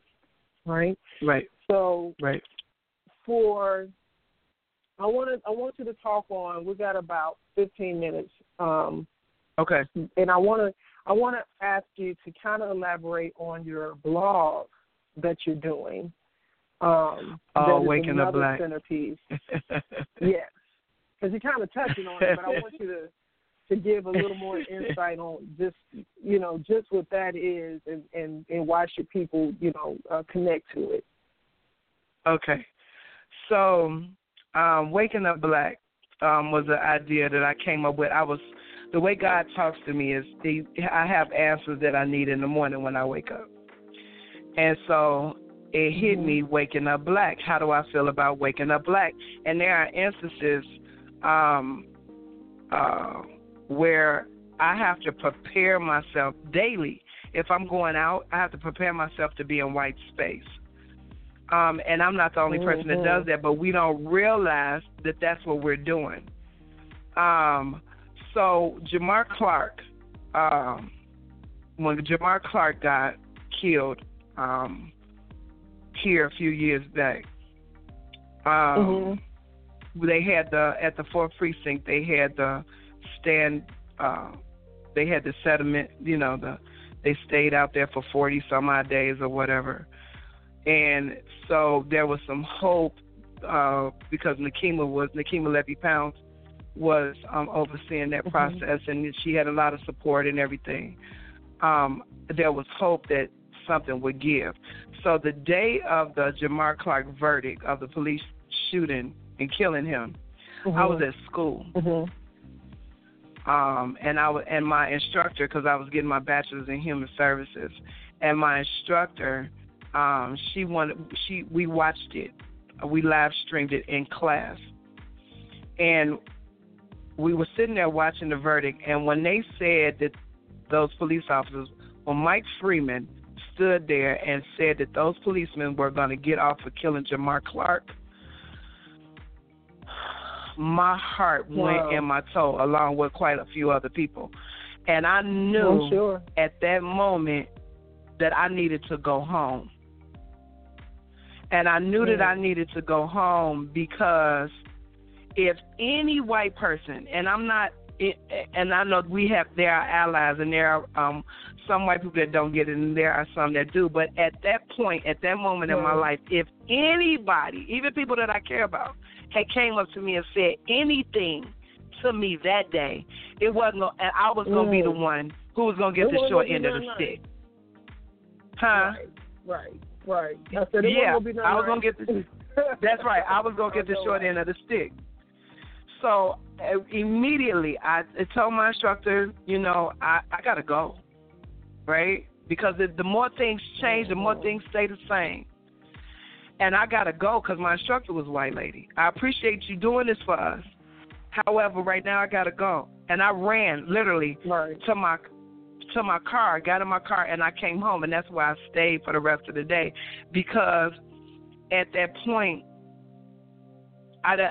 Right. Right. So. Right. For I want to I want you to talk on. We got about 15 minutes. Um, okay. And I want to I want to ask you to kind of elaborate on your blog that you're doing. Um, oh, waking up black centerpiece. yes, because you're kind of touching on it, but I want you to to give a little more insight on just you know just what that is and and and why should people you know uh, connect to it. Okay, so um, waking up black um, was an idea that I came up with. I was the way God talks to me is he, I have answers that I need in the morning when I wake up. And so it hit me mm-hmm. waking up black. How do I feel about waking up black? And there are instances um, uh, where I have to prepare myself daily. If I'm going out, I have to prepare myself to be in white space. Um, and I'm not the only person mm-hmm. that does that, but we don't realize that that's what we're doing. Um, so Jamar Clark, um, when Jamar Clark got killed um, here a few years back, um, mm-hmm. they had the at the fourth precinct. They had the stand. Uh, they had the settlement. You know, the they stayed out there for forty some odd days or whatever, and so there was some hope uh, because Nekima was Nekima Levy Pounds was um, overseeing that mm-hmm. process, and she had a lot of support and everything. Um, there was hope that something would give. So the day of the Jamar Clark verdict of the police shooting and killing him, mm-hmm. I was at school. Mm-hmm. Um, and I and my instructor, because I was getting my bachelor's in human services, and my instructor, um, she wanted she we watched it, we live streamed it in class, and we were sitting there watching the verdict, and when they said that those police officers, when Mike Freeman stood there and said that those policemen were going to get off for killing Jamar Clark, my heart went in my toe, along with quite a few other people. And I knew sure. at that moment that I needed to go home. And I knew that I needed to go home because if any white person, and I'm not, and I know we have, there are allies and there are um, some white people that don't get it, and there are some that do. But at that point, at that moment in my life, if anybody, even people that I care about, had came up to me and said anything to me that day, it wasn't, gonna, and I was gonna mm. be the one who was gonna get it the short end of the stick. Huh? Right, right, right. I said yeah, I was gonna get the. that's right. I was gonna get the short end of the stick. So uh, immediately, I, I told my instructor, you know, I, I got to go, right? Because the, the more things change, the more things stay the same. And I got to go because my instructor was a white lady. I appreciate you doing this for us. However, right now I got to go. And I ran literally right. to my to my car, got in my car, and I came home, and that's why I stayed for the rest of the day because at that point, I,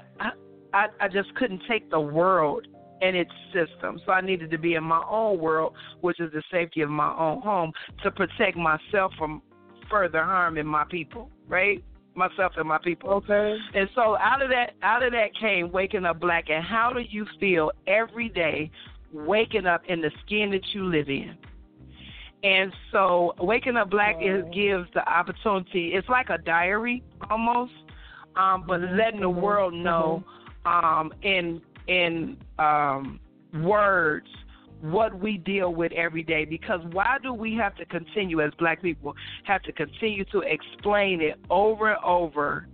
I I, just couldn't take the world and its system. So I needed to be in my own world, which is the safety of my own home, to protect myself from further harm in my people, right? Myself and my people. Okay. And so out of that out of that came waking up black and how do you feel every day waking up in the skin that you live in? And so waking up black is, gives the opportunity it's like a diary almost. Um, but letting the world know mm-hmm um, in in um, words what we deal with every day because why do we have to continue as black people have to continue to explain it over and over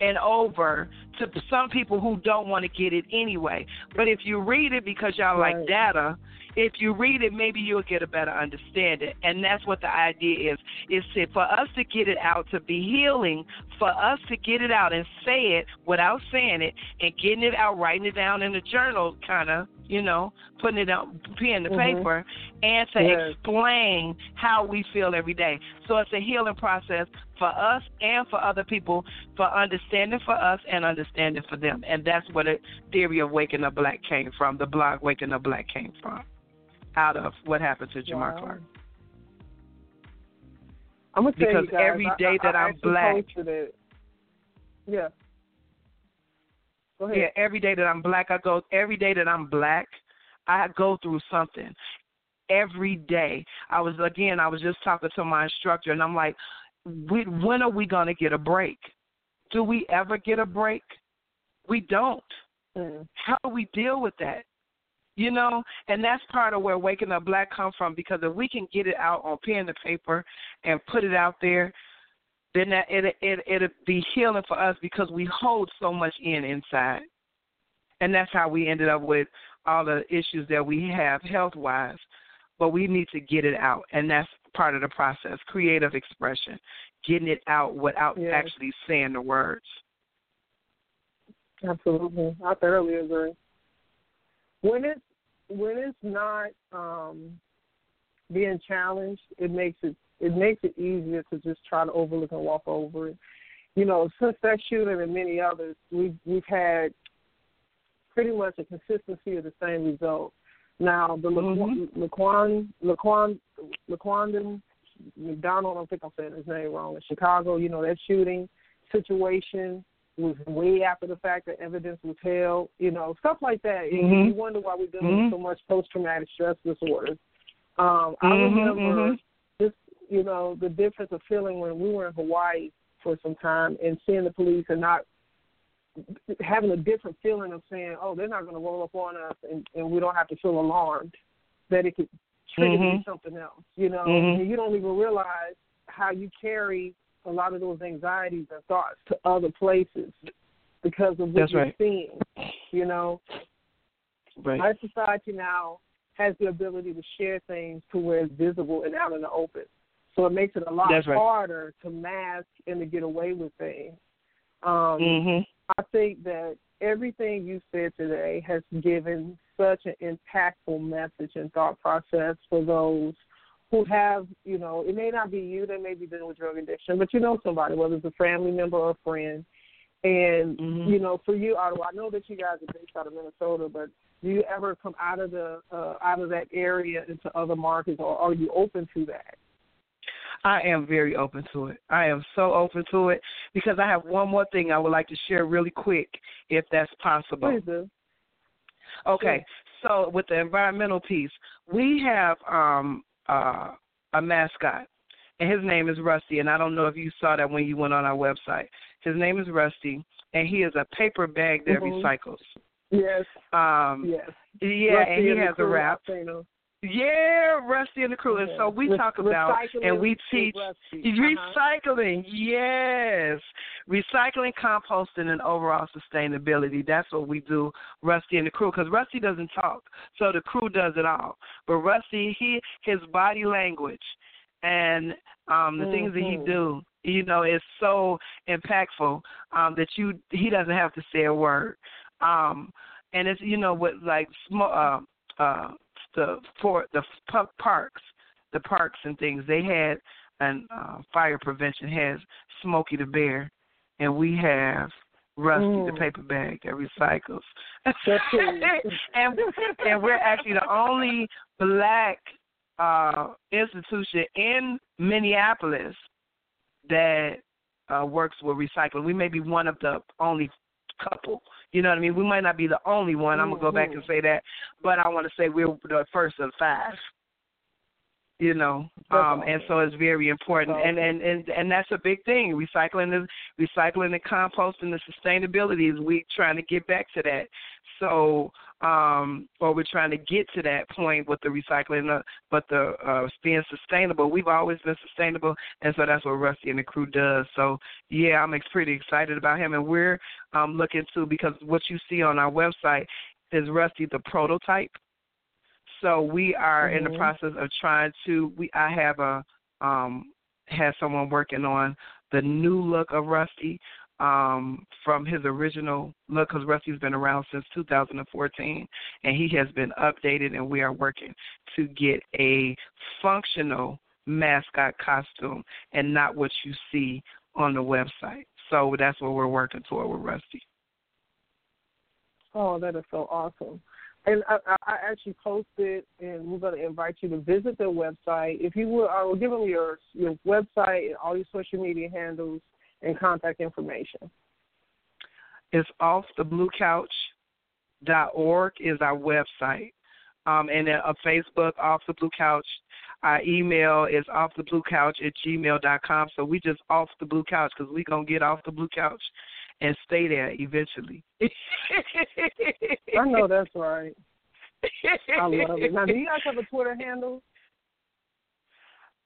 and over to some people who don't want to get it anyway. But if you read it because y'all right. like data, if you read it, maybe you'll get a better understanding. And that's what the idea is: is to, for us to get it out to be healing, for us to get it out and say it without saying it, and getting it out, writing it down in a journal, kind of, you know, putting it on pen to mm-hmm. paper, and to yes. explain how we feel every day. So it's a healing process for us and for other people, for understanding for us and understanding for them. And that's where the theory of waking up black came from. The blog Waking Up Black came from out of what happened to Jamar wow. Clark. I'm gonna because guys, every day I, that I am black, yeah. Go ahead. Yeah, every day that I'm black, I go. Every day that I'm black, I go through something. Every day, I was again. I was just talking to my instructor, and I'm like, we, "When are we gonna get a break? Do we ever get a break? We don't. Mm. How do we deal with that? You know, and that's part of where waking up black come from because if we can get it out on pen and paper and put it out there, then that it it it'll be healing for us because we hold so much in inside, and that's how we ended up with all the issues that we have health wise. But we need to get it out, and that's part of the process: creative expression, getting it out without yes. actually saying the words. Absolutely, I thoroughly agree when it's when it's not um, being challenged, it makes it it makes it easier to just try to overlook and walk over it. You know, since that shooting and many others, we've we've had pretty much a consistency of the same result. Now the mm-hmm. Laquan Laquan Laquan McDonald, I don't think I'm saying his name wrong, in Chicago, you know, that shooting situation was way after the fact that evidence was held, you know, stuff like that. Mm-hmm. You wonder why we're dealing mm-hmm. with so much post traumatic stress disorder. Um, I mm-hmm, remember mm-hmm. just, you know, the difference of feeling when we were in Hawaii for some time and seeing the police and not having a different feeling of saying, oh, they're not going to roll up on us and, and we don't have to feel alarmed, that it could trigger mm-hmm. something else, you know, mm-hmm. and you don't even realize how you carry a lot of those anxieties and thoughts to other places because of what That's you're right. seeing. You know, right. our society now has the ability to share things to where it's visible and out in the open. So it makes it a lot right. harder to mask and to get away with things. Um, mm-hmm. I think that everything you said today has given such an impactful message and thought process for those who have, you know, it may not be you that may be dealing with drug addiction, but you know somebody, whether it's a family member or a friend. And mm-hmm. you know, for you, Audua, I know that you guys are based out of Minnesota, but do you ever come out of the uh, out of that area into other markets, or are you open to that? I am very open to it. I am so open to it because I have one more thing I would like to share really quick, if that's possible. Please do. Okay, sure. so with the environmental piece, we have um, uh, a mascot, and his name is Rusty. And I don't know if you saw that when you went on our website. His name is Rusty, and he is a paper bag that mm-hmm. recycles. Yes. Um, yes. Yeah, Rusty and he has a rap. Yeah, Rusty and the crew. And so we Re- talk about and we teach uh-huh. recycling. Yes, recycling, composting, and overall sustainability. That's what we do, Rusty and the crew. Because Rusty doesn't talk, so the crew does it all. But Rusty, he his body language and um the mm-hmm. things that he do, you know, is so impactful um that you he doesn't have to say a word. Um and it's you know with like small uh uh the for the parks, the parks and things. They had and uh, fire prevention has Smokey the Bear, and we have Rusty mm. the paper bag that recycles. and and we're actually the only black uh, institution in Minneapolis that uh, works with recycling. We may be one of the only couple. You know what I mean? We might not be the only one. I'm gonna go back and say that, but I want to say we're the first of five. You know, um, and so it's very important, and and and and that's a big thing. Recycling is recycling the compost and composting, the sustainability is we trying to get back to that. So um, or we're trying to get to that point with the recycling, uh, but the uh, being sustainable. We've always been sustainable, and so that's what Rusty and the crew does. So yeah, I'm ex- pretty excited about him, and we're um, looking to because what you see on our website is Rusty the prototype. So we are mm-hmm. in the mm-hmm. process of trying to. We I have a um, had someone working on the new look of Rusty um, from his original look because Rusty's been around since 2014 and he has been updated and we are working to get a functional mascot costume and not what you see on the website. So that's what we're working toward with Rusty. Oh, that is so awesome. And I, I actually posted, and we're going to invite you to visit their website. If you would, I will give them your your website and all your social media handles and contact information. It's offthebluecouch.org is our website. Um, and a Facebook, Off the Blue Couch. Our email is offthebluecouch at gmail.com. So we just off the blue couch because we're going to get off the blue couch and stay there eventually. I know that's right. I love it. Now, do you guys have a Twitter handle?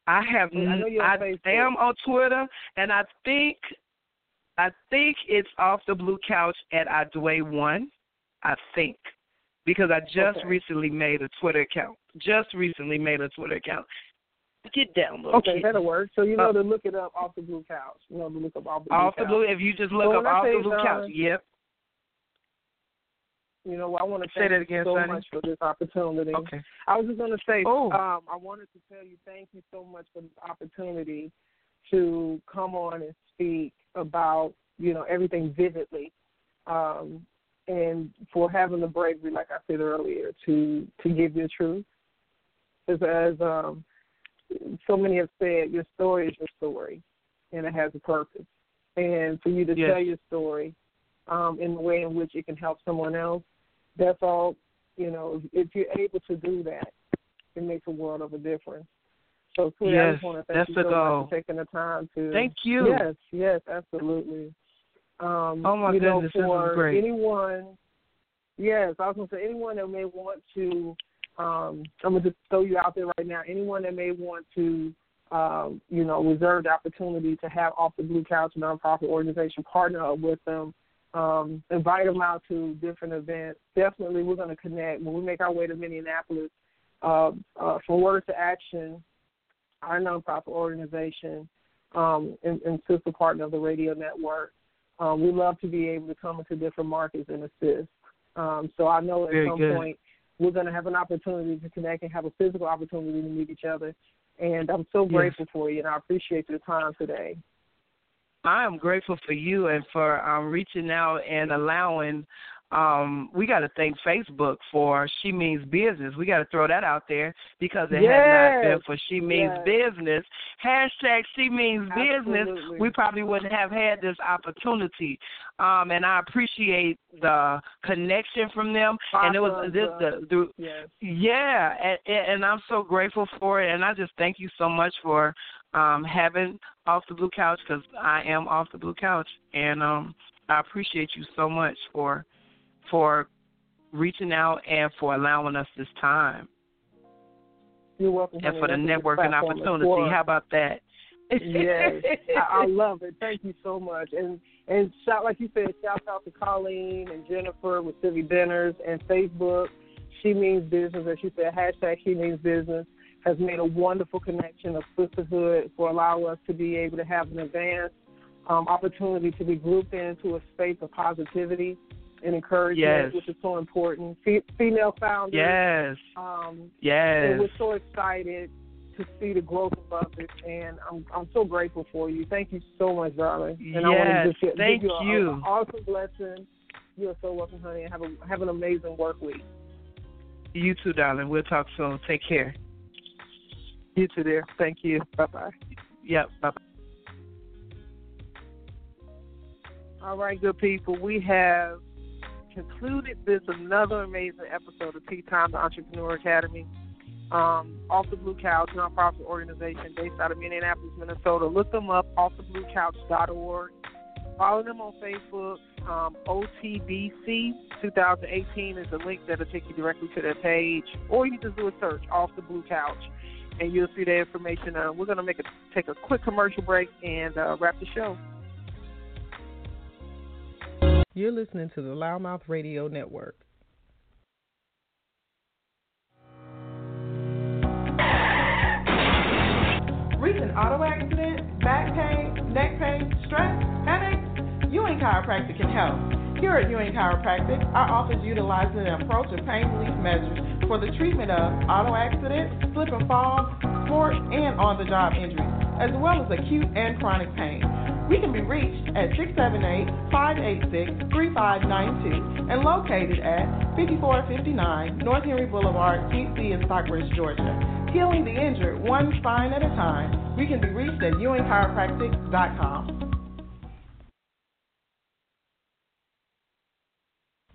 I have. I, I am on Twitter, and I think, I think it's off the blue couch at Idway one. I think because I just okay. recently made a Twitter account. Just recently made a Twitter account. Get down, little Okay, kid. that'll work. So you know uh, to look it up off the blue couch. You know to look up off the blue off couch. the blue. If you just look so up off the blue couch, yep. You know, I want to say that again, you so Sonny. much for this opportunity. Okay. I was just going to say, oh. um, I wanted to tell you thank you so much for this opportunity to come on and speak about, you know, everything vividly, um, and for having the bravery, like I said earlier, to to give your truth. As, as um, so many have said, your story is your story, and it has a purpose. And for you to yes. tell your story um, in the way in which it can help someone else that's all. You know, if you're able to do that, it makes a world of a difference. So, Sweet, yes, I just want to thank you so much for taking the time to. Thank you. Yes, yes, absolutely. Um, oh my you goodness, know, for this is great. anyone, yes, I was going to say anyone that may want to. Um, I'm going to just throw you out there right now. Anyone that may want to, um, you know, reserve the opportunity to have Off the Blue Couch nonprofit organization partner up with them um, invite them out to different events. Definitely, we're going to connect when we make our way to Minneapolis. Uh, uh, from Word to Action, our nonprofit organization um, and, and sister partner of the radio network, um, we love to be able to come into different markets and assist. Um, so I know at Very some good. point we're going to have an opportunity to connect and have a physical opportunity to meet each other. And I'm so grateful yes. for you, and I appreciate your time today. I am grateful for you and for um, reaching out and allowing. Um, we got to thank Facebook for She Means Business. We got to throw that out there because it yes. had not been for She Means yes. Business. Hashtag She Means Absolutely. Business. We probably wouldn't have had this opportunity. Um, and I appreciate the connection from them. Awesome. And it was this the, the yes. yeah, and, and I'm so grateful for it. And I just thank you so much for um, having off the blue couch because I am off the blue couch, and um, I appreciate you so much for for reaching out and for allowing us this time. You're welcome. And for the networking opportunity. How about that? yes, I, I love it. Thank you so much. And and shout like you said, shout out to Colleen and Jennifer with Civvy Dinners and Facebook. She means business, as you said. Hashtag She means business has made a wonderful connection of sisterhood for allow us to be able to have an advanced um, opportunity to be grouped into a space of positivity and encouragement, yes. which is so important. Fe- female founders. Yes. Um, yes. And we're so excited to see the growth of others, and I'm I'm so grateful for you. Thank you so much, darling. And yes. I want to just give, Thank give you, you. An awesome blessing. You're so welcome, honey, and have a have an amazing work week. You too, darling. We'll talk soon. Take care. You too, dear. Thank you. Bye bye. Yep. Bye bye. All right, good people. We have concluded this another amazing episode of Tea Time, the Entrepreneur Academy. Um, Off the Blue Couch, nonprofit organization based out of Minneapolis, Minnesota. Look them up, offthebluecouch.org. Follow them on Facebook. Um, OTBC 2018 is a link that'll take you directly to their page, or you can just do a search off the blue couch, and you'll see the information. Uh, we're gonna make a take a quick commercial break and uh, wrap the show. You're listening to the LouddMouth Radio Network. Recent auto accident, back pain, neck pain, stress, headache? Ewing Chiropractic can help. Here at Ewing Chiropractic, our office utilizes an approach of pain relief measures for the treatment of auto accidents, slip and fall, sports, and on-the-job injuries, as well as acute and chronic pain. We can be reached at 678-586-3592 and located at 5459 North Henry Boulevard, Keene in Stockbridge, Georgia. Healing the injured one spine at a time. We can be reached at ewingchiropractic.com.